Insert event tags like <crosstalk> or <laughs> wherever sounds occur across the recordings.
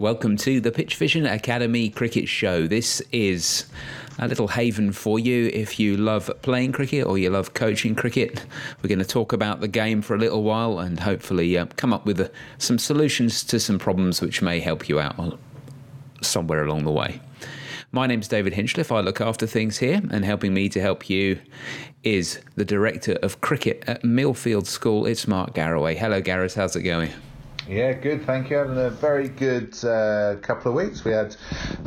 Welcome to the PitchVision Academy Cricket Show. This is a little haven for you if you love playing cricket or you love coaching cricket. We're going to talk about the game for a little while and hopefully uh, come up with uh, some solutions to some problems which may help you out somewhere along the way. My name's David Hinchliffe. I look after things here, and helping me to help you is the director of cricket at Millfield School. It's Mark Garaway. Hello, Gareth. How's it going? Yeah, good. Thank you. Having a very good uh, couple of weeks. We had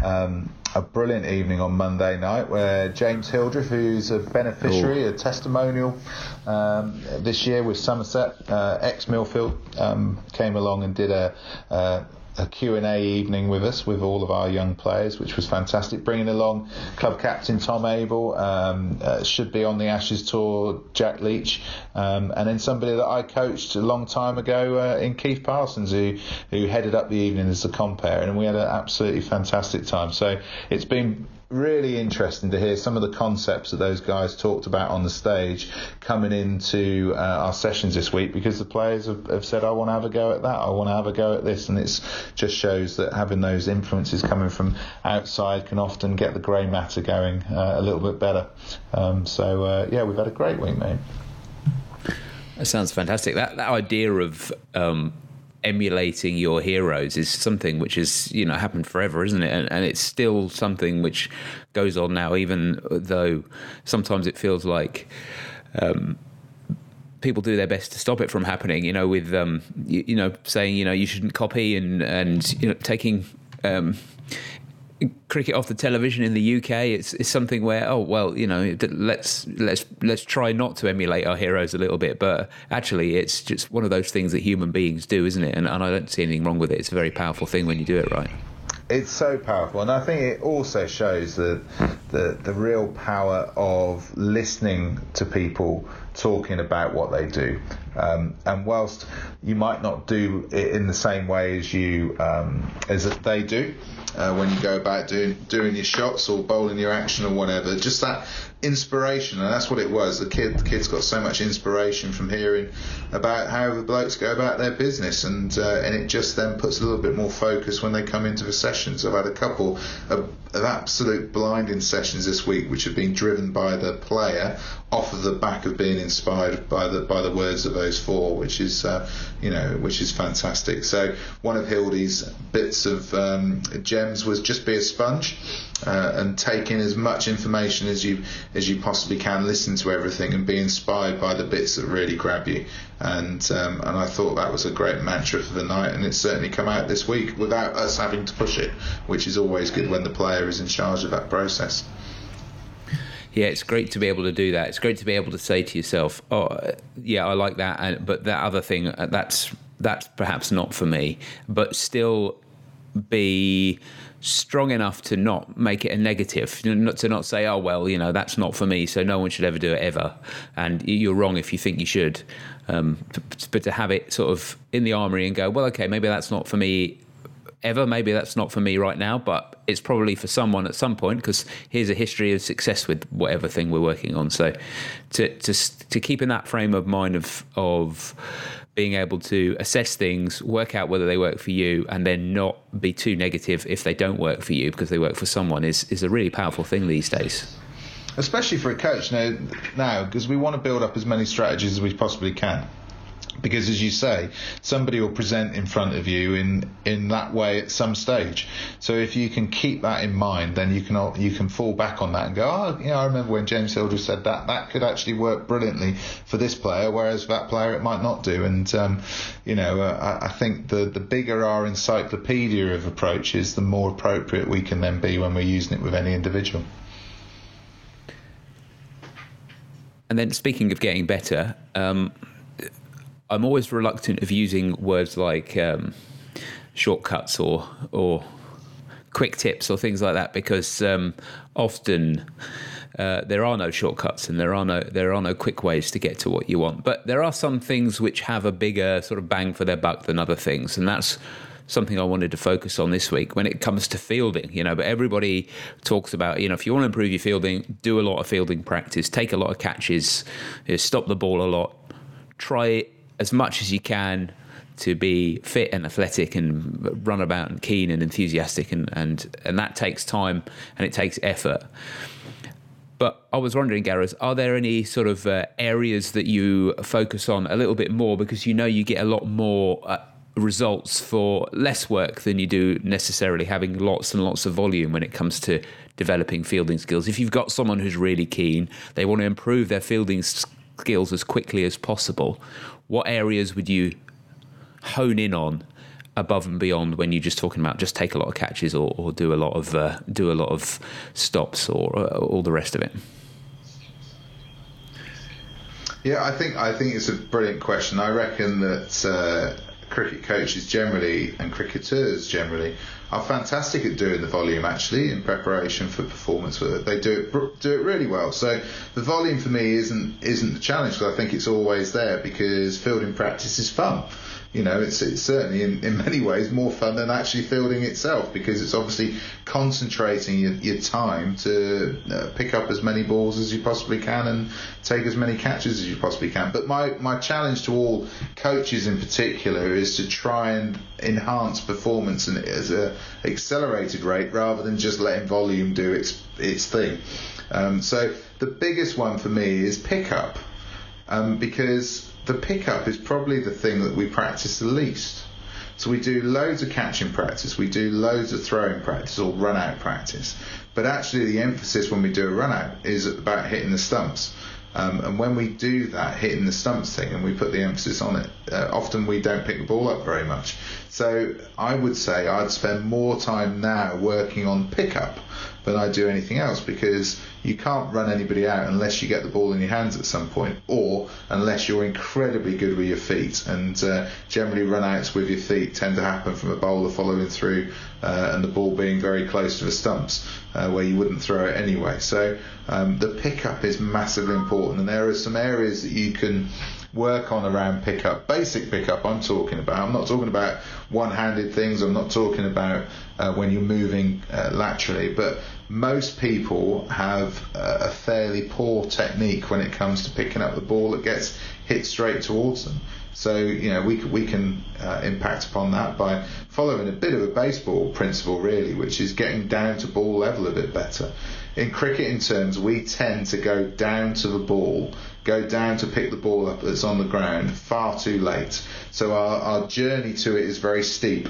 um, a brilliant evening on Monday night where James Hildreth, who's a beneficiary, Ooh. a testimonial um, this year with Somerset, uh, ex Millfield, um, came along and did a. a a Q&A evening with us with all of our young players, which was fantastic. Bringing along club captain Tom Abell, um, uh, should be on the Ashes tour, Jack Leach, um, and then somebody that I coached a long time ago uh, in Keith Parsons, who who headed up the evening as the compere, and we had an absolutely fantastic time. So it's been really interesting to hear some of the concepts that those guys talked about on the stage coming into uh, our sessions this week because the players have, have, said, I want to have a go at that, I want to have a go at this, and it just shows that having those influences coming from outside can often get the grey matter going uh, a little bit better. Um, so, uh, yeah, we've had a great week, mate. That sounds fantastic. That, that idea of um, emulating your heroes is something which has you know happened forever, isn't it? And, and, it's still something which goes on now, even though sometimes it feels like. Um, people do their best to stop it from happening. You know, with um, you, you, know saying you know you shouldn't copy and and you know taking um, cricket off the television in the UK, it's, it's something where oh well, you know, let's let's let's try not to emulate our heroes a little bit, but actually, it's just one of those things that human beings do, isn't it? And, and I don't see anything wrong with it. It's a very powerful thing when you do it right. It's so powerful, and I think it also shows the the, the real power of listening to people talking about what they do. Um, and whilst you might not do it in the same way as you um, as they do, uh, when you go about doing doing your shots or bowling your action or whatever. Just that inspiration, and that's what it was. The kid, the kids got so much inspiration from hearing about how the blokes go about their business, and uh, and it just then puts a little bit more focus when they come into the sessions. I've had a couple of, of absolute blinding sessions this week, which have been driven by the player off of the back of being inspired by the by the words of those four, which is uh, you know which is fantastic. So one of Hildy's bits of um, gems was just be a sponge uh, and take in as much information as you as you possibly can, listen to everything, and be inspired by the bits that really grab you. And um, and I thought that was a great mantra for the night, and it's certainly come out this week without us having to push it, which is always good when the player is in charge of that process. Yeah, it's great to be able to do that. It's great to be able to say to yourself, "Oh, yeah, I like that," but that other thing, uh, that's that's perhaps not for me. But still, be strong enough to not make it a negative, not to not say, "Oh well, you know, that's not for me, so no one should ever do it ever." And you're wrong if you think you should. Um, but to have it sort of in the armory and go, "Well, okay, maybe that's not for me ever. Maybe that's not for me right now, but it's probably for someone at some point because here's a history of success with whatever thing we're working on. So to to to keep in that frame of mind of of being able to assess things, work out whether they work for you, and then not be too negative if they don't work for you because they work for someone is is a really powerful thing these days. Especially for a coach now, now because we want to build up as many strategies as we possibly can because as you say somebody will present in front of you in in that way at some stage. So if you can keep that in mind then you can you can fall back on that and go oh know I remember when James Hildreth said that that could actually work brilliantly for this player whereas that player it might not do. And um, you know uh, I, I think the the bigger our encyclopedia of approaches the more appropriate we can then be when we're using it with any individual. And then speaking of getting better um, I'm always reluctant of using words like um, shortcuts or or quick tips or things like that because um, often uh, there are no shortcuts and there are no there are no quick ways to get to what you want. But there are some things which have a bigger sort of bang for their buck than other things, and that's something I wanted to focus on this week when it comes to fielding. You know, but everybody talks about you know if you want to improve your fielding, do a lot of fielding practice, take a lot of catches, stop the ball a lot, try as much as you can to be fit and athletic and run about and keen and enthusiastic and and and that takes time and it takes effort. But I was wondering, Gareth, are there any sort of uh, areas that you focus on a little bit more because you know you get a lot more uh, results for less work than you do necessarily having lots and lots of volume when it comes to developing fielding skills. If you've got someone who's really keen, they want to improve their fielding skills as quickly as possible, what areas would you hone in on above and beyond when you're just talking about just take a lot of catches or, or do a lot of uh, do a lot of stops or uh, all the rest of it? Yeah, I think I think it's a brilliant question. I reckon that uh, cricket coaches generally and cricketers generally are fantastic at doing the volume actually in preparation for performance. They do it do it really well. So the volume for me isn't isn't the challenge because I think it's always there because fielding practice is fun you know, it's, it's certainly in, in many ways more fun than actually fielding itself because it's obviously concentrating your, your time to uh, pick up as many balls as you possibly can and take as many catches as you possibly can. But my, my challenge to all coaches in particular is to try and enhance performance and as a accelerated rate rather than just letting volume do its its thing. Um, so the biggest one for me is pickup um, because the pickup is probably the thing that we practice the least. So we do loads of catching practice, we do loads of throwing practice or run out practice. But actually, the emphasis when we do a run out is about hitting the stumps. Um, and when we do that, hitting the stumps thing, and we put the emphasis on it, uh, often we don't pick the ball up very much. So I would say I'd spend more time now working on pickup than I do anything else because you can't run anybody out unless you get the ball in your hands at some point or unless you're incredibly good with your feet. And uh, generally, run outs with your feet tend to happen from a bowler following through uh, and the ball being very close to the stumps uh, where you wouldn't throw it anyway. So um, the pickup is massively important, and there are some areas that you can work on around pickup, basic pickup. I'm talking about. I'm not talking about one-handed things. I'm not talking about uh, when you're moving uh, laterally, but most people have a fairly poor technique when it comes to picking up the ball that gets hit straight towards them. So you know we we can uh, impact upon that by following a bit of a baseball principle really, which is getting down to ball level a bit better. In cricketing terms, we tend to go down to the ball, go down to pick the ball up that's on the ground far too late. So our, our journey to it is very steep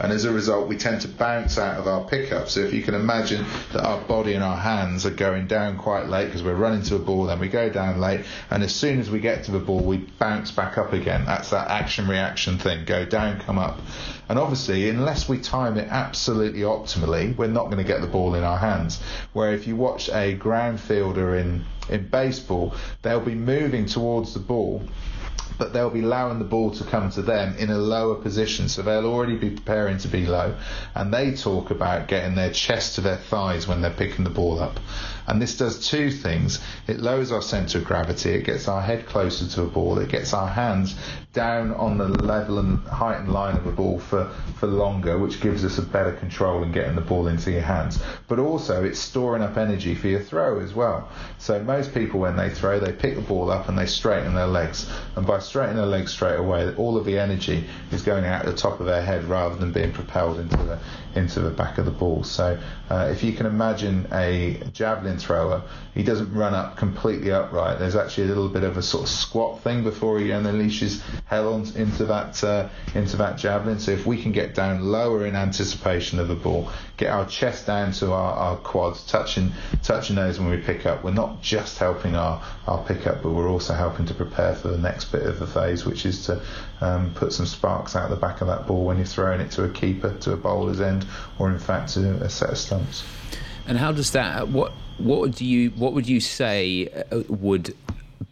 and as a result, we tend to bounce out of our pickup. So if you can imagine that our body and our hands are going down quite late because we're running to a ball, then we go down late, and as soon as we get to the ball, we bounce back up again. That's that action reaction thing go down, come up. And obviously, unless we time it absolutely optimally, we're not going to get the ball in our hands. Where if you watch a ground fielder in, in baseball, they'll be moving towards the ball but they'll be allowing the ball to come to them in a lower position. So they'll already be preparing to be low. And they talk about getting their chest to their thighs when they're picking the ball up. And this does two things. It lowers our centre of gravity, it gets our head closer to a ball, it gets our hands down on the level and height and line of the ball for, for longer, which gives us a better control in getting the ball into your hands. But also, it's storing up energy for your throw as well. So most people, when they throw, they pick the ball up and they straighten their legs. And by straightening their legs straight away, all of the energy is going out the top of their head rather than being propelled into the into the back of the ball. So uh, if you can imagine a javelin thrower, he doesn't run up completely upright. There's actually a little bit of a sort of squat thing before he unleashes hell on, into that uh, into that javelin. So if we can get down lower in anticipation of the ball, get our chest down to our, our quads, touching touching those when we pick up, we're not just helping our our pickup, but we're also helping to prepare for the next bit of the phase, which is to um, put some sparks out the back of that ball when you're throwing it to a keeper, to a bowler's end, or in fact to a set of stumps. And how does that? What what do you what would you say uh, would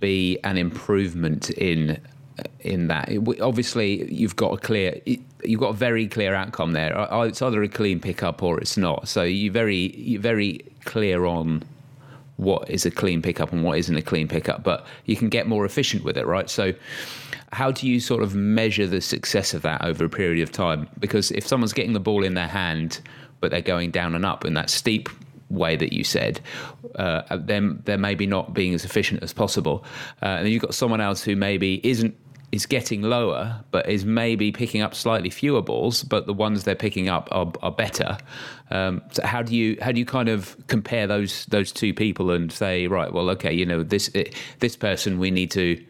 be an improvement in uh, in that? Obviously, you've got a clear you've got a very clear outcome there. Uh, uh, it's either a clean pickup or it's not. So you very you're very clear on what is a clean pickup and what isn't a clean pickup, but you can get more efficient with it, right? So how do you sort of measure the success of that over a period of time? Because if someone's getting the ball in their hand, but they're going down and up in that steep way that you said, uh, then they're maybe not being as efficient as possible. Uh, and then you've got someone else who maybe isn't is getting lower, but is maybe picking up slightly fewer balls, but the ones they're picking up are, are better. Um, so how do you how do you kind of compare those those two people and say, right, well, okay, you know, this this person we need to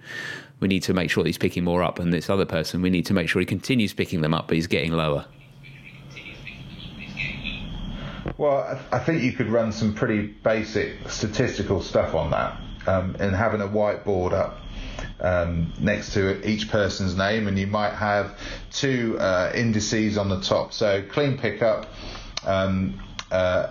we need to make sure he's picking more up, and this other person we need to make sure he continues picking them up, but he's getting lower. Well, I think you could run some pretty basic statistical stuff on that, um, and having a whiteboard up um, next to each person's name, and you might have two uh, indices on the top. So clean pickup, um, uh,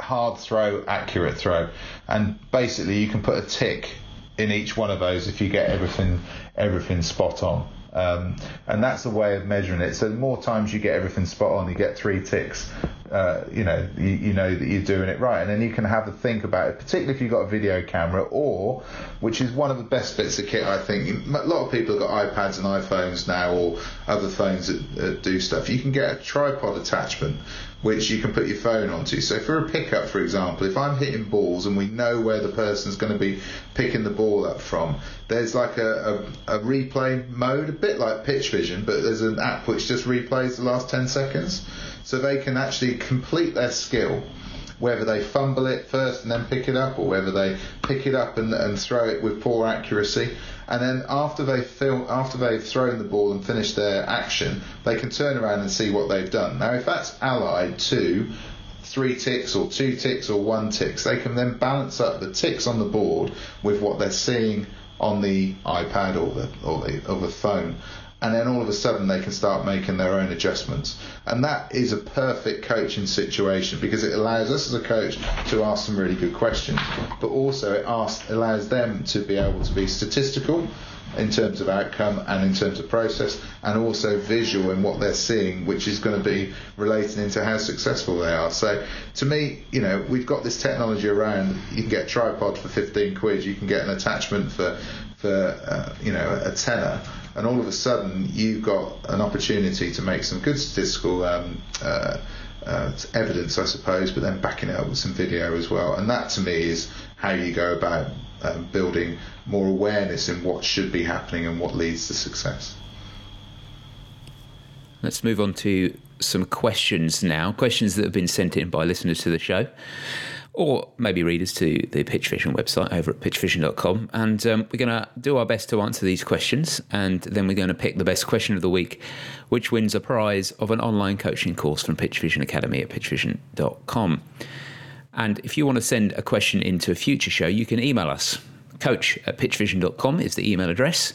hard throw, accurate throw, and basically you can put a tick in each one of those if you get everything everything spot on. Um, and that's a way of measuring it. So the more times you get everything spot on, you get three ticks. Uh, you know, you, you, know that you're doing it right, and then you can have a think about it. Particularly if you've got a video camera, or which is one of the best bits of kit, I think. A lot of people have got iPads and iPhones now, or other phones that, that do stuff. You can get a tripod attachment which you can put your phone onto. So for a pickup, for example, if I'm hitting balls and we know where the person's going to be picking the ball up from, there's like a, a, a, replay mode, a bit like PitchVision, but there's an app which just replays the last 10 seconds. So they can actually complete their skill whether they fumble it first and then pick it up, or whether they pick it up and, and throw it with poor accuracy. And then after they film, after they've thrown the ball and finished their action, they can turn around and see what they've done. Now, if that's allied to three ticks or two ticks or one ticks, they can then balance up the ticks on the board with what they're seeing on the iPad or the or the, or the phone and then all of a sudden they can start making their own adjustments. And that is a perfect coaching situation because it allows us as a coach to ask some really good questions, but also it asks, allows them to be able to be statistical in terms of outcome and in terms of process, and also visual in what they're seeing, which is going to be relating into how successful they are. So, to me, you know, we've got this technology around. You can get a tripod for 15 quid. You can get an attachment for for uh, you know a tenner and all of a sudden you've got an opportunity to make some good statistical um, uh, uh, evidence, I suppose, but then backing it up with some video as well. And that to me is how you go about um, building more awareness in what should be happening and what leads to success. Let's move on to some questions now, questions that have been sent in by listeners to the show or maybe readers to the PitchVision website over at pitchvision.com. And um, we're going to do our best to answer these questions. And then we're going to pick the best question of the week, which wins a prize of an online coaching course from PitchVision Academy at pitchvision.com. And if you want to send a question into a future show, you can email us. Coach at pitchvision.com is the email address,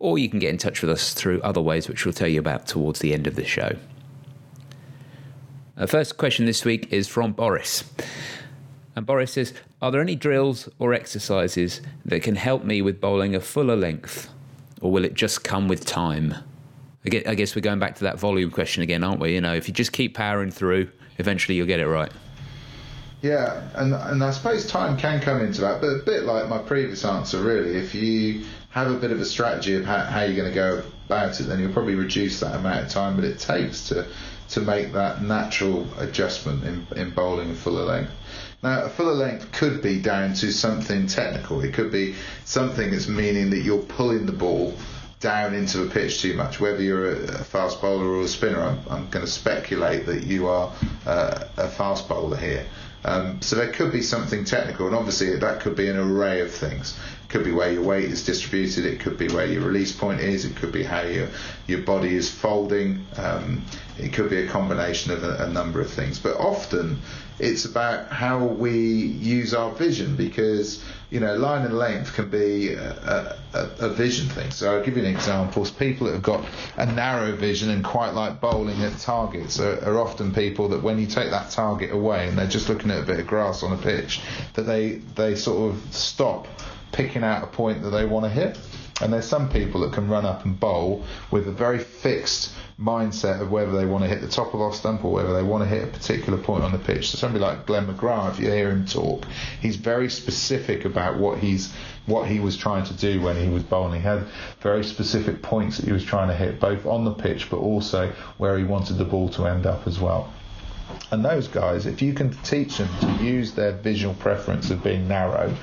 or you can get in touch with us through other ways, which we'll tell you about towards the end of the show. Our first question this week is from Boris. And Boris says, Are there any drills or exercises that can help me with bowling a fuller length? Or will it just come with time? I guess we're going back to that volume question again, aren't we? You know, if you just keep powering through, eventually you'll get it right. Yeah, and and I suppose time can come into that, but a bit like my previous answer, really. If you have a bit of a strategy of how, how you're going to go about it, then you'll probably reduce that amount of time that it takes to to make that natural adjustment in, in bowling a fuller length. Now, a fuller length could be down to something technical. It could be something that's meaning that you're pulling the ball down into the pitch too much. Whether you're a, fast bowler or a spinner, I'm, I'm going to speculate that you are uh, a fast bowler here. Um, so there could be something technical, and obviously that could be an array of things. It could be where your weight is distributed. It could be where your release point is. It could be how your your body is folding. Um, it could be a combination of a, a number of things. But often it's about how we use our vision because you know line and length can be a, a, a, vision thing. So I'll give you an example. People that have got a narrow vision and quite like bowling at targets are, are often people that when you take that target away and they're just looking at a bit of grass on a pitch, that they they sort of stop picking out a point that they want to hit. And there's some people that can run up and bowl with a very fixed mindset of whether they want to hit the top of off stump or whether they want to hit a particular point on the pitch. So somebody like Glenn McGrath, if you hear him talk, he's very specific about what he's what he was trying to do when he was bowling. He had very specific points that he was trying to hit, both on the pitch but also where he wanted the ball to end up as well. And those guys, if you can teach them to use their visual preference of being narrow,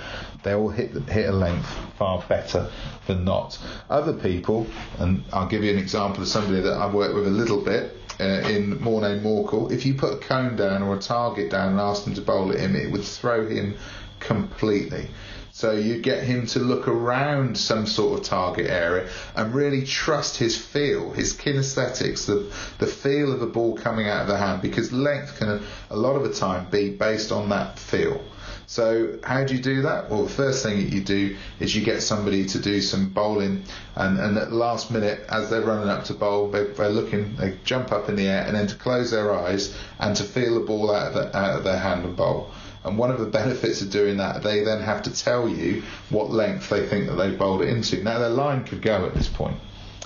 they all hit hit a length far better than not. Other people, and I'll give you an example of somebody that I've worked with a little bit. Uh, in Morné Morkel, if you put a cone down or a target down and asked him to bowl at him, it would throw him completely. So you get him to look around some sort of target area and really trust his feel, his kinesthetics, the, the feel of the ball coming out of the hand, because length can a lot of the time be based on that feel. So how do you do that? Well, the first thing that you do is you get somebody to do some bowling, and, and at the last minute, as they're running up to bowl, they, they're looking, they jump up in the air, and then to close their eyes and to feel the ball out of, the, out of their hand and bowl. And one of the <laughs> benefits of doing that, they then have to tell you what length they think that they bowled it into. Now, their line could go at this point.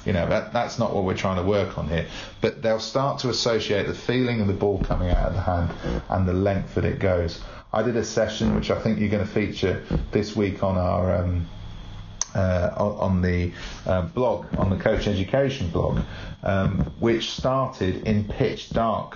You know, that, that's not what we're trying to work on here. But they'll start to associate the feeling of the ball coming out of the hand and the length that it goes. I did a session, which I think you're going to feature this week on our. Um, uh, on, the uh, blog, on the coach education blog, um, which started in pitch dark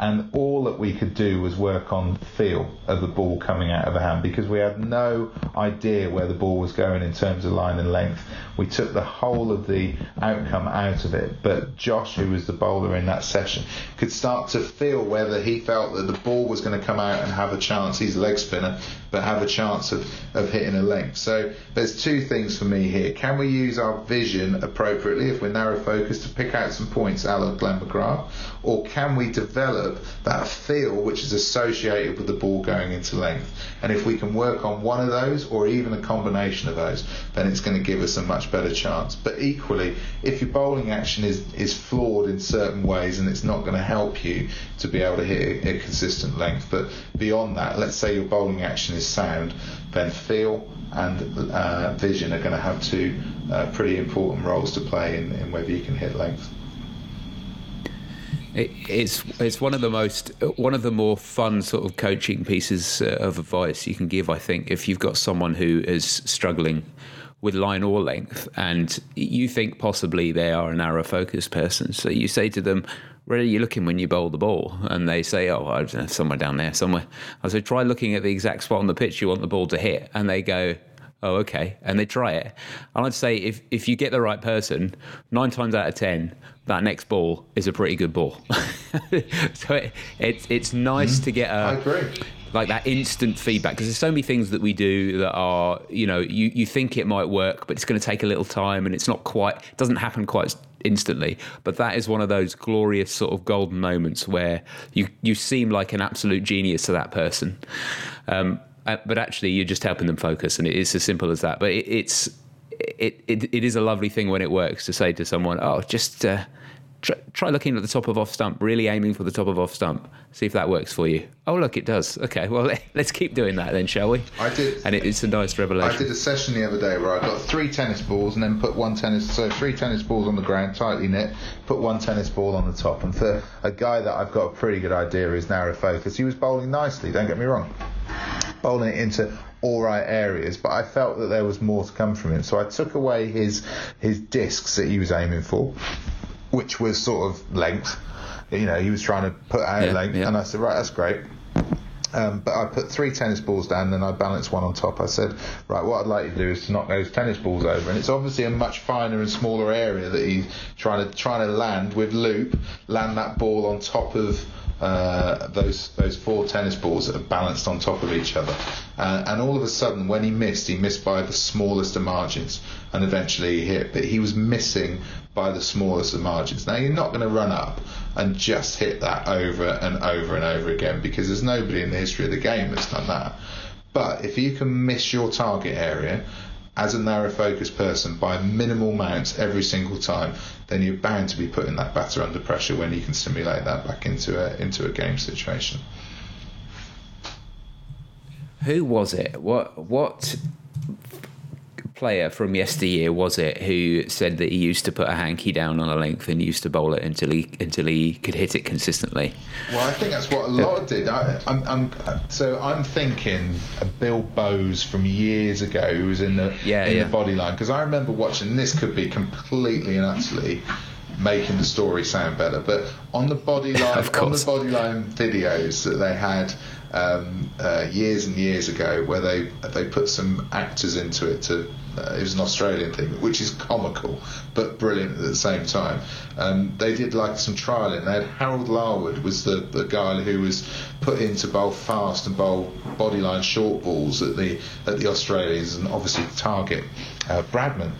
and all that we could do was work on feel of the ball coming out of the hand because we had no idea where the ball was going in terms of line and length. We took the whole of the outcome out of it, but Josh, who was the bowler in that session, could start to feel whether he felt that the ball was going to come out and have a chance. He's a leg spinner, but have a chance of, of hitting a length. So there's two things for me here. Can we use our vision appropriately if we're narrow focused to pick out some points, a la Glenn McGrath, or can we develop that feel which is associated with the ball going into length. And if we can work on one of those or even a combination of those, then it's going to give us a much better chance. But equally, if your bowling action is, is flawed in certain ways and it's not going to help you to be able to hit a, a consistent length, but beyond that, let's say your bowling action is sound, then feel and uh, vision are going to have two uh, pretty important roles to play in, in whether you can hit length. It, it's it's one of the most one of the more fun sort of coaching pieces uh, of advice you can give. I think if you've got someone who is struggling with line or length, and you think possibly they are a narrow focus person, so you say to them, "Where are you looking when you bowl the ball?" And they say, "Oh, I don't somewhere down there, somewhere." I say, "Try looking at the exact spot on the pitch you want the ball to hit," and they go, oh, okay, and they try it. And I'd say if, if you get the right person, nine times out of ten, that next ball is a pretty good ball. <laughs> so it, it's it's nice mm, to get a like that instant feedback because there's so many things that we do that are you know you, you think it might work but it's going to take a little time and it's not quite it doesn't happen quite instantly. But that is one of those glorious sort of golden moments where you you seem like an absolute genius to that person. Um, uh, but actually you're just helping them focus, and it is as simple as that. But it, it's it, it it is a lovely thing when it works to say to someone, "Oh, just." Uh, Try, try, looking at the top of off stump, really aiming for the top of off stump. See if that works for you. Oh, look, it does. Okay, well, <laughs> let's keep doing that then, shall we? I did. And it, it's a nice revelation. I did a session the other day where I got three tennis balls and then put one tennis, so three tennis balls on the ground, tightly knit, put one tennis ball on the top. And for a guy that I've got a pretty good idea is narrow focus, he was bowling nicely, don't get me wrong bowling it into all right areas, but I felt that there was more to come from him. So I took away his his discs that he was aiming for, which was sort of length. You know, he was trying to put out yeah, length, yeah. and I said, right, that's great. Um, but I put three tennis balls down, and I balanced one on top. I said, right, what I'd like you to do is to knock those tennis balls over, and it's obviously a much finer and smaller area that he's trying to trying to land with loop, land that ball on top of uh, those those four tennis balls that are balanced on top of each other. Uh, and all of a sudden, when he missed, he missed by the smallest of margins, and eventually he hit. But he was missing by the smallest of margins. Now you're not going to run up and just hit that over and over and over again because there's nobody in the history of the game that's done that. But if you can miss your target area as a narrow focus person by minimal amounts every single time, then you're bound to be putting that batter under pressure when you can simulate that back into a into a game situation. Who was it? What what player from yesteryear was it who said that he used to put a hanky down on a length and used to bowl it until he until he could hit it consistently? Well, I think that's what a lot did. I, I'm, I'm, so I'm thinking Bill Bowes from years ago who was in the yeah, in yeah. the Bodyline because I remember watching. This could be completely and utterly making the story sound better. But on the body <laughs> line, on the body line videos that they had um, uh, years and years ago, where they they put some actors into it to uh, it was an Australian thing, which is comical but brilliant at the same time. Um, they did like some trialing. They had Harold Larwood was the, the guy who was put in to bowl fast and bowl bodyline short balls at the at the Australians and obviously target uh, Bradman.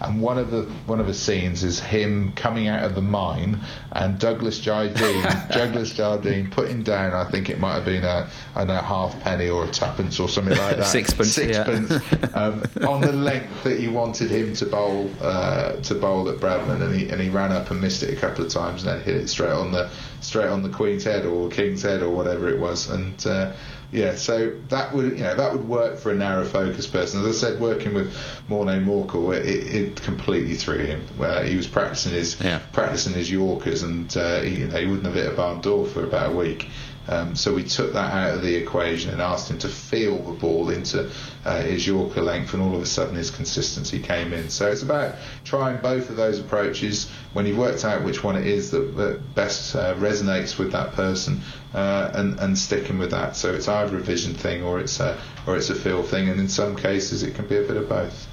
And one of the one of the scenes is him coming out of the mine and Douglas Jardine <laughs> Douglas Jardine putting down I think it might have been a, a half penny or a tuppence or something like that sixpence sixpence yeah. um, on the length that he wanted him to bowl uh, to bowl at Bradman and he and he ran up and missed it a couple of times and then hit it straight on the straight on the Queen's head or King's head or whatever it was and uh, yeah, so that would you know that would work for a narrow focus person. As I said, working with Morné Morkel, it, it completely threw him. Where he was practicing his yeah. practicing his Yorkers, and uh, he, you know, he wouldn't have hit a barn door for about a week. Um, so we took that out of the equation and asked him to feel the ball into uh, his Yorker length, and all of a sudden his consistency came in. So it's about trying both of those approaches. When you've worked out which one it is that, best uh, resonates with that person, uh, and and sticking with that. So it's either a vision thing or it's a or it's a feel thing, and in some cases it can be a bit of both.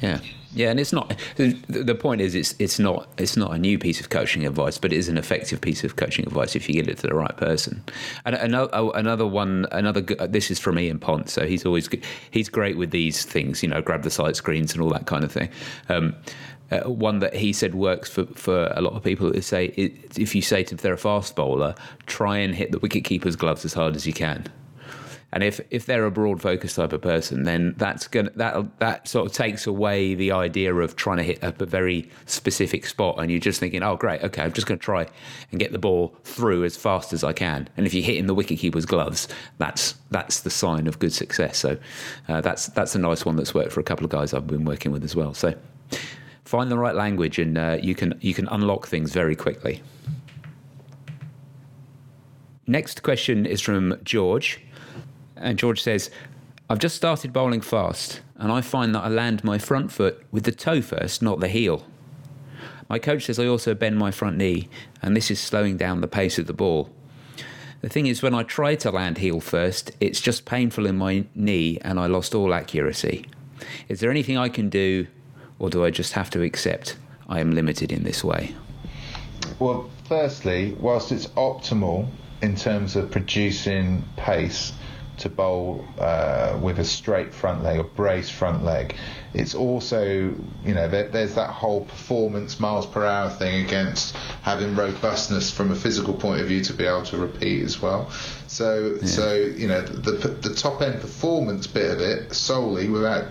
Yeah. Yeah, and it's not. The point is, it's it's not it's not a new piece of coaching advice, but it is an effective piece of coaching advice if you get it to the right person. And another oh, another one, another. This is from Ian Pont, so he's always he's great with these things. You know, grab the sight screens and all that kind of thing. Um, uh, one that he said works for, for a lot of people is say if you say to if they're a fast bowler, try and hit the wicket keeper's gloves as hard as you can. And if, if they're a broad focus type of person, then that's gonna that that sort of takes away the idea of trying to hit up a very specific spot, and you're just thinking, oh great, okay, I'm just going to try and get the ball through as fast as I can. And if you hit in the wicketkeeper's gloves, that's that's the sign of good success. So uh, that's that's a nice one that's worked for a couple of guys I've been working with as well. So find the right language, and uh, you can you can unlock things very quickly. Next question is from George. And George says, I've just started bowling fast, and I find that I land my front foot with the toe first, not the heel. My coach says I also bend my front knee, and this is slowing down the pace of the ball. The thing is, when I try to land heel first, it's just painful in my knee, and I lost all accuracy. Is there anything I can do, or do I just have to accept I am limited in this way? Well, firstly, whilst it's optimal in terms of producing pace, to bowl uh, with a straight front leg, a brace front leg. It's also, you know, there, there's that whole performance miles per hour thing against having robustness from a physical point of view to be able to repeat as well. So, yeah. so you know, the, the top end performance bit of it solely without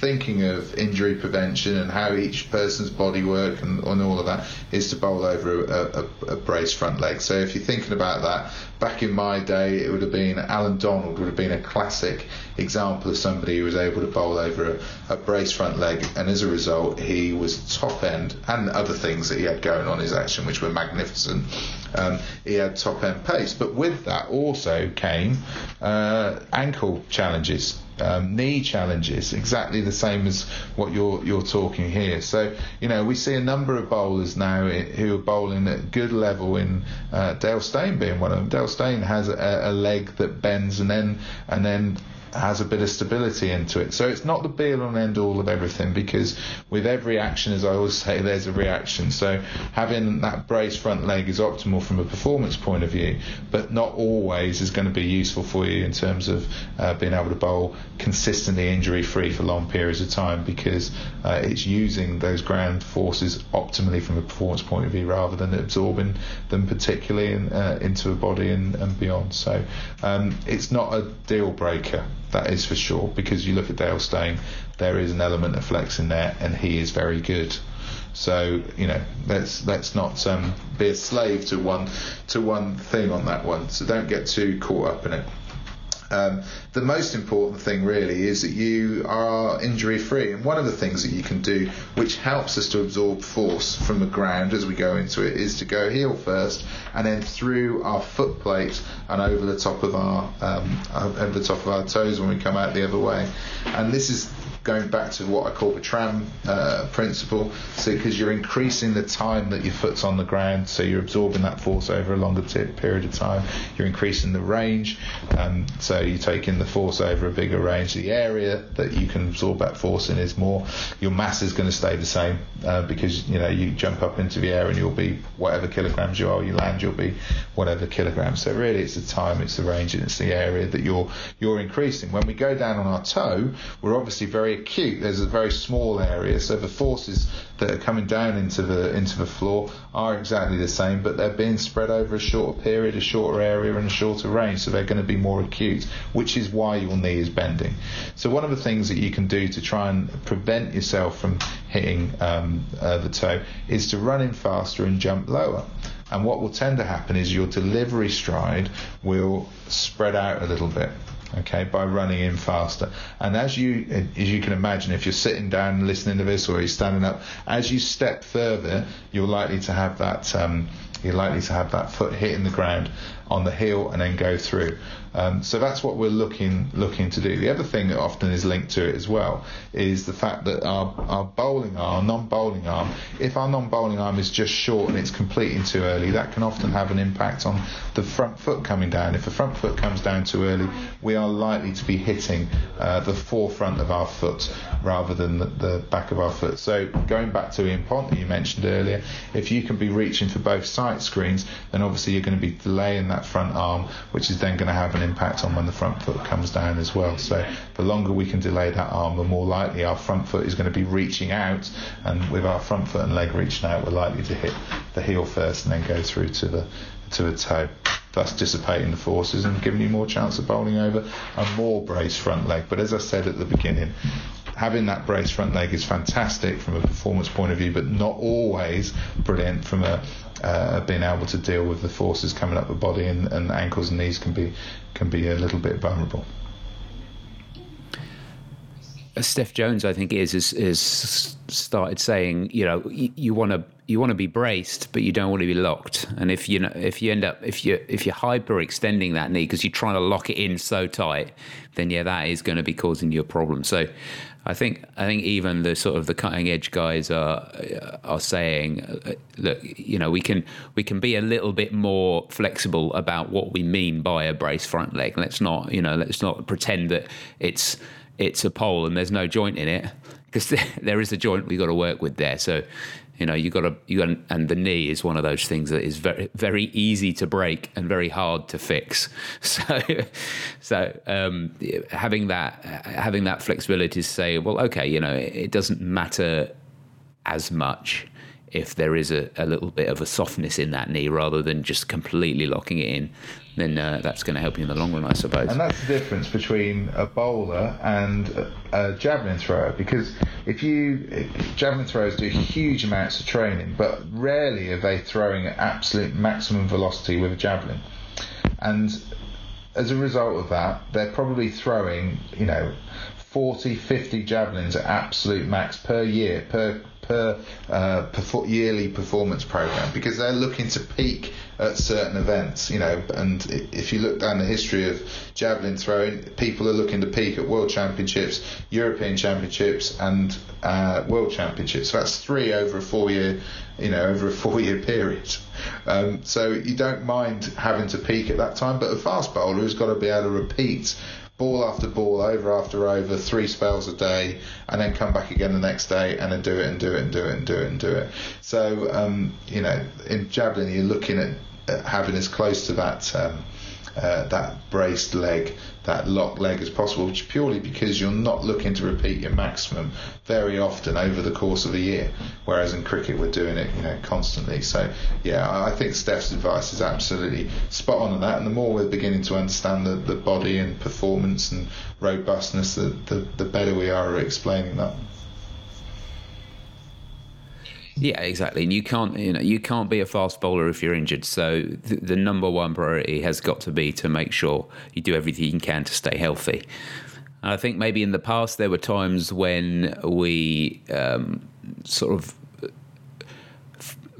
thinking of injury prevention and how each person's body work and, and all of that is to bowl over a, a, a brace front leg. So if you're thinking about that, back in my day, it would have been Allan Donald would have been a classic example of somebody who was able to bowl over a, a brace front leg, and as a result, he was top end and other things that he had going on his action, which were magnificent. Um, he had top end pace, but with that also came uh, ankle challenges um, knee challenges, exactly the same as what you're you're talking here. So you know we see a number of bowlers now who are bowling at good level. In uh, Dale Steyn being one of them. Dale Steyn has a, a leg that bends and then and then has a bit of stability into it. So it's not the be all and end all of everything because with every action, as I always say, there's a reaction. So having that brace front leg is optimal from a performance point of view, but not always is going to be useful for you in terms of uh, being able to bowl consistently injury free for long periods of time because uh, it's using those ground forces optimally from a performance point of view rather than absorbing them particularly in, uh, into a body and, and beyond. So um, it's not a deal breaker that is for sure. Because you look at Dale Steyn, there is an element of flex in there, and he is very good. So you know, let's let's not um, be a slave to one to one thing on that one. So don't get too caught up in it. Um, the most important thing really is that you are injury free. And one of the things that you can do, which helps us to absorb force from the ground as we go into it, is to go heel first and then through our foot plate and over the top of our um, over the top of our toes when we come out the other way. And this is going back to what I call the tram uh, principle. So, because you're increasing the time that your foot's on the ground, so you're absorbing that force over a longer t- period of time. You're increasing the range, um, so you're taking the force over a bigger range. The area that you can absorb that force in is more. Your mass is going to stay the same uh, because you know you jump up into the air and you'll be whatever kilograms you are. You land, you'll be whatever kilograms. So really, it's the time, it's the range, and it's the area that you're you're increasing. When we go down on our toe, we're obviously very acute. There's a very small area, so the forces that are coming down into the into the floor are exactly the same, but they're being spread over a shorter period, a shorter area, and a shorter range, so they're going to be more acute, which is why your knee is bending. So one of the things that you can do to try and prevent yourself from hitting um, uh, the toe is to run in faster and jump lower. And what will tend to happen is your delivery stride will spread out a little bit okay, by running in faster. And as you, as you can imagine, if you're sitting down listening to this, or you're standing up, as you step further, you're likely to have that, um, you're likely to have that foot hitting the ground on the heel and then go through. Um, so that's what we're looking looking to do. The other thing that often is linked to it as well is the fact that our, our bowling arm, non-bowling arm, if our non-bowling arm is just short and it's completing too early, that can often have an impact on the front foot coming down. If the front foot comes down too early, we are likely to be hitting uh, the forefront of our foot rather than the, the, back of our foot. So going back to Ian Pont that you mentioned earlier, if you can be reaching for both sight screens, then obviously you're going to be delaying that front arm, which is then going to have an impact on when the front foot comes down as well. So the longer we can delay that arm, the more likely our front foot is going to be reaching out, and with our front foot and leg reaching out, we're likely to hit the heel first and then go through to the to the toe thus dissipating the forces and giving you more chance of bowling over a more braced front leg. But as I said at the beginning, having that braced front leg is fantastic from a performance point of view, but not always brilliant from a uh, being able to deal with the forces coming up the body and, and ankles and knees can be can be a little bit vulnerable. Steph Jones, I think, is is, is started saying, you know, you want to you want to be braced, but you don't want to be locked. And if you know, if you end up if you if you're hyper extending that knee because you're trying to lock it in so tight, then yeah, that is going to be causing you a problem. So, I think I think even the sort of the cutting edge guys are are saying, uh, look, you know, we can we can be a little bit more flexible about what we mean by a brace front leg. Let's not, you know, let's not pretend that it's it's a pole and there's no joint in it because <laughs> there is a joint we've got to work with there. So, you know, you got to you got and the knee is one of those things that is very very easy to break and very hard to fix. <laughs> So, so um, having that having that flexibility to say, well, okay, you know, it, it doesn't matter as much if there is a, a little bit of a softness in that knee rather than just completely locking it in then uh, that's going to help you in the long run, I suppose. And that's the difference between a bowler and a, a javelin thrower, because if you javelin throwers do huge amounts of training, but rarely are they throwing at absolute maximum velocity with a javelin, and as a result of that, they're probably throwing, you know, 40, 50 javelins at absolute max per year, per per uh, yearly performance program because they're looking to peak at certain events, you know. And if you look down the history of javelin throwing, people are looking to peak at World Championships, European Championships, and uh, World Championships. So that's three over a four-year, you know, over a four-year period. Um, so you don't mind having to peak at that time, but a fast bowler has got to be able to repeat ball after ball, over after over, three spells a day, and then come back again the next day and then do it and do it and do it and do it and do it. So, um, you know, in javelin, you're looking at, at having as close to that. Um, uh, that braced leg, that locked leg as possible, purely because you're not looking to repeat your maximum very often over the course of a year. Whereas in cricket, we're doing it, you know, constantly. So yeah, I think Steph's advice is absolutely spot on on that. And the more we're beginning to understand the, the body and performance and robustness, the, the, the better we are at explaining that. Yeah, exactly. And you can't, you know, you can't be a fast bowler if you're injured. So the, the number one priority has got to be to make sure you do everything you can to stay healthy. I think maybe in the past there were times when we um, sort of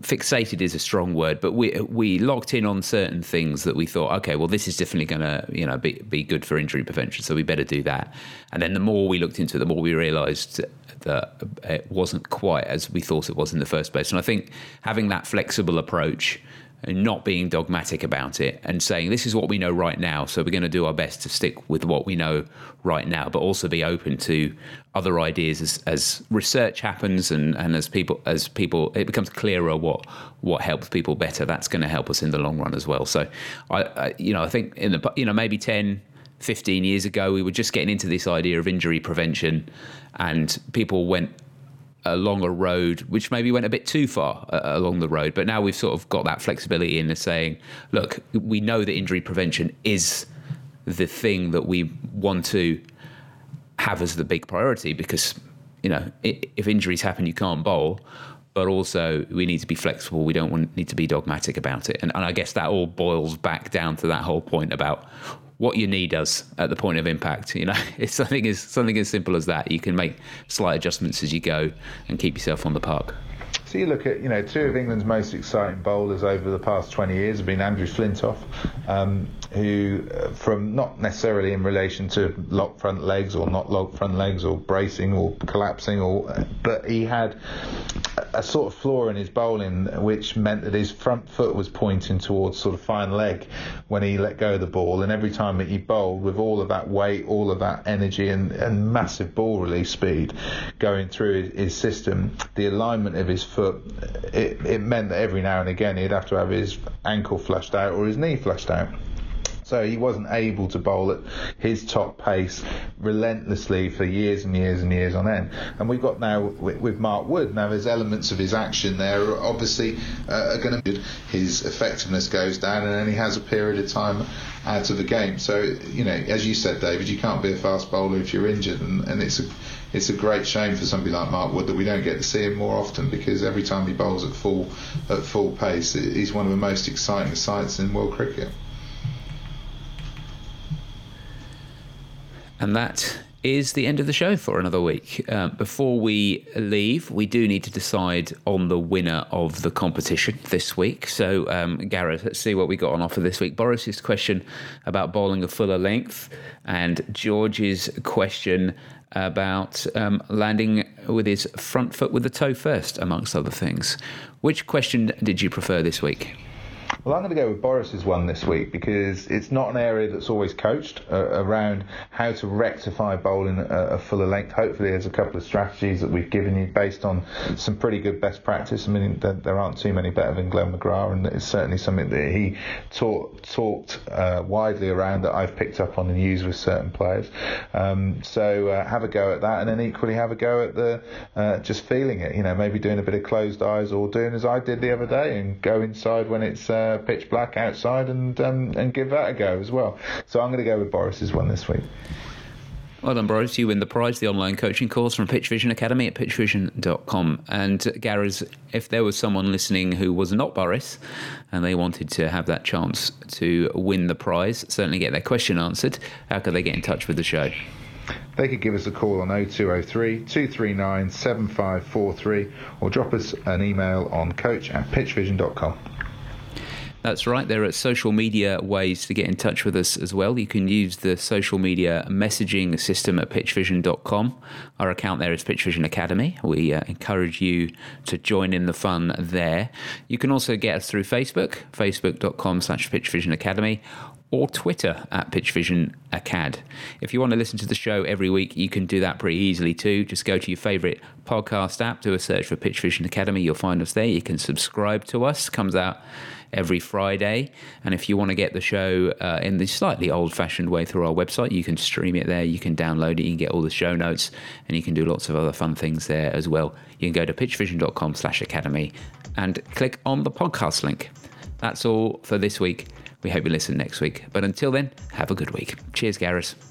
fixated is a strong word, but we we locked in on certain things that we thought, okay, well, this is definitely going to you know be be good for injury prevention, so we better do that. And then the more we looked into it, the more we realised that it wasn't quite as we thought it was in the first place. And I think having that flexible approach and not being dogmatic about it and saying this is what we know right now so we're going to do our best to stick with what we know right now but also be open to other ideas as, as research happens and, and as people as people it becomes clearer what what helps people better that's going to help us in the long run as well so I, I you know I think in the you know maybe 10 15 years ago we were just getting into this idea of injury prevention and people went along a road which maybe went a bit too far uh, along the road. But now we've sort of got that flexibility in the saying, look, we know that injury prevention is the thing that we want to have as the big priority because, you know, if injuries happen, you can't bowl. But also, we need to be flexible. We don't want, need to be dogmatic about it. And, and I guess that all boils back down to that whole point about what your knee does at the point of impact. You know, <laughs> it's something as something as simple as that. You can make slight adjustments as you go and keep yourself on the park. So you look at, you know, two of England's most exciting bowlers over the past 20 years have been Andrew Flintoff, um, who, uh, from not necessarily in relation to lock front legs or not lock front legs or bracing or collapsing, or, but he had a sort of flaw in his bowling which meant that his front foot was pointing towards sort of fine leg when he let go of the ball, and every time that he bowled with all of that weight, all of that energy, and, and massive ball release speed going through his, his system, the alignment of his foot foot, it, it meant that every now and again he'd have to have his ankle flushed out or his knee flushed out. So he wasn't able to bowl at his top pace relentlessly for years and years and years on end. And we've got now with, Mark Wood, now there's elements of his action there obviously uh, are going to his effectiveness goes down and then he has a period of time out of the game. So, you know, as you said, David, you can't be a fast bowler if you're injured and, and it's a it's a great shame for somebody like Mark Wood that we don't get to see him more often because every time he bowls at full at full pace, he's one of the most exciting sights in world cricket. And that is the end of the show for another week. Uh, before we leave, we do need to decide on the winner of the competition this week. So, um, Gareth, let's see what we got on offer this week. Boris's question about bowling a fuller length, and George's question about um, landing with his front foot with the toe first, amongst other things. Which question did you prefer this week? Well, I'm going to go with Boris's one this week because it's not an area that's always coached uh, around how to rectify bowling a, a, fuller length. Hopefully, there's a couple of strategies that we've given you based on some pretty good best practice. I mean, there, there aren't too many better than Glenn McGrath, and it's certainly something that he taught, talked uh, widely around that I've picked up on and used with certain players. Um, so uh, have a go at that, and then equally have a go at the uh, just feeling it. You know, maybe doing a bit of closed eyes or doing as I did the other day and go inside when it's uh, pitch black outside and um, and give that a go as well. So I'm going to go with Boris's one this week. Well done, Boris. You win the prize, the online coaching course from PitchVision Academy at pitchvision.com. And uh, Gareth, if there was someone listening who was not Boris and they wanted to have that chance to win the prize, certainly get their question answered, how could they get in touch with the show? They could give us a call on 0203 239 7543 or drop us an email on coach at pitchvision.com. That's right. There are social media ways to get in touch with us as well. You can use the social media messaging system at pitchvision.com. Our account there is PitchVision Academy. We uh, encourage you to join in the fun there. You can also get us through Facebook, facebook.com slash PitchVision Academy, or Twitter at PitchVision Acad. If you want to listen to the show every week, you can do that pretty easily too. Just go to your favorite podcast app, do a search for PitchVision Academy. You'll find us there. You can subscribe to us. Comes out every Friday. And if you want to get the show uh, in the slightly old fashioned way through our website, you can stream it there, you can download it, you can get all the show notes, and you can do lots of other fun things there as well. You can go to pitchvision.com slash academy and click on the podcast link. That's all for this week. We hope you listen next week. But until then, have a good week. Cheers, Gareth.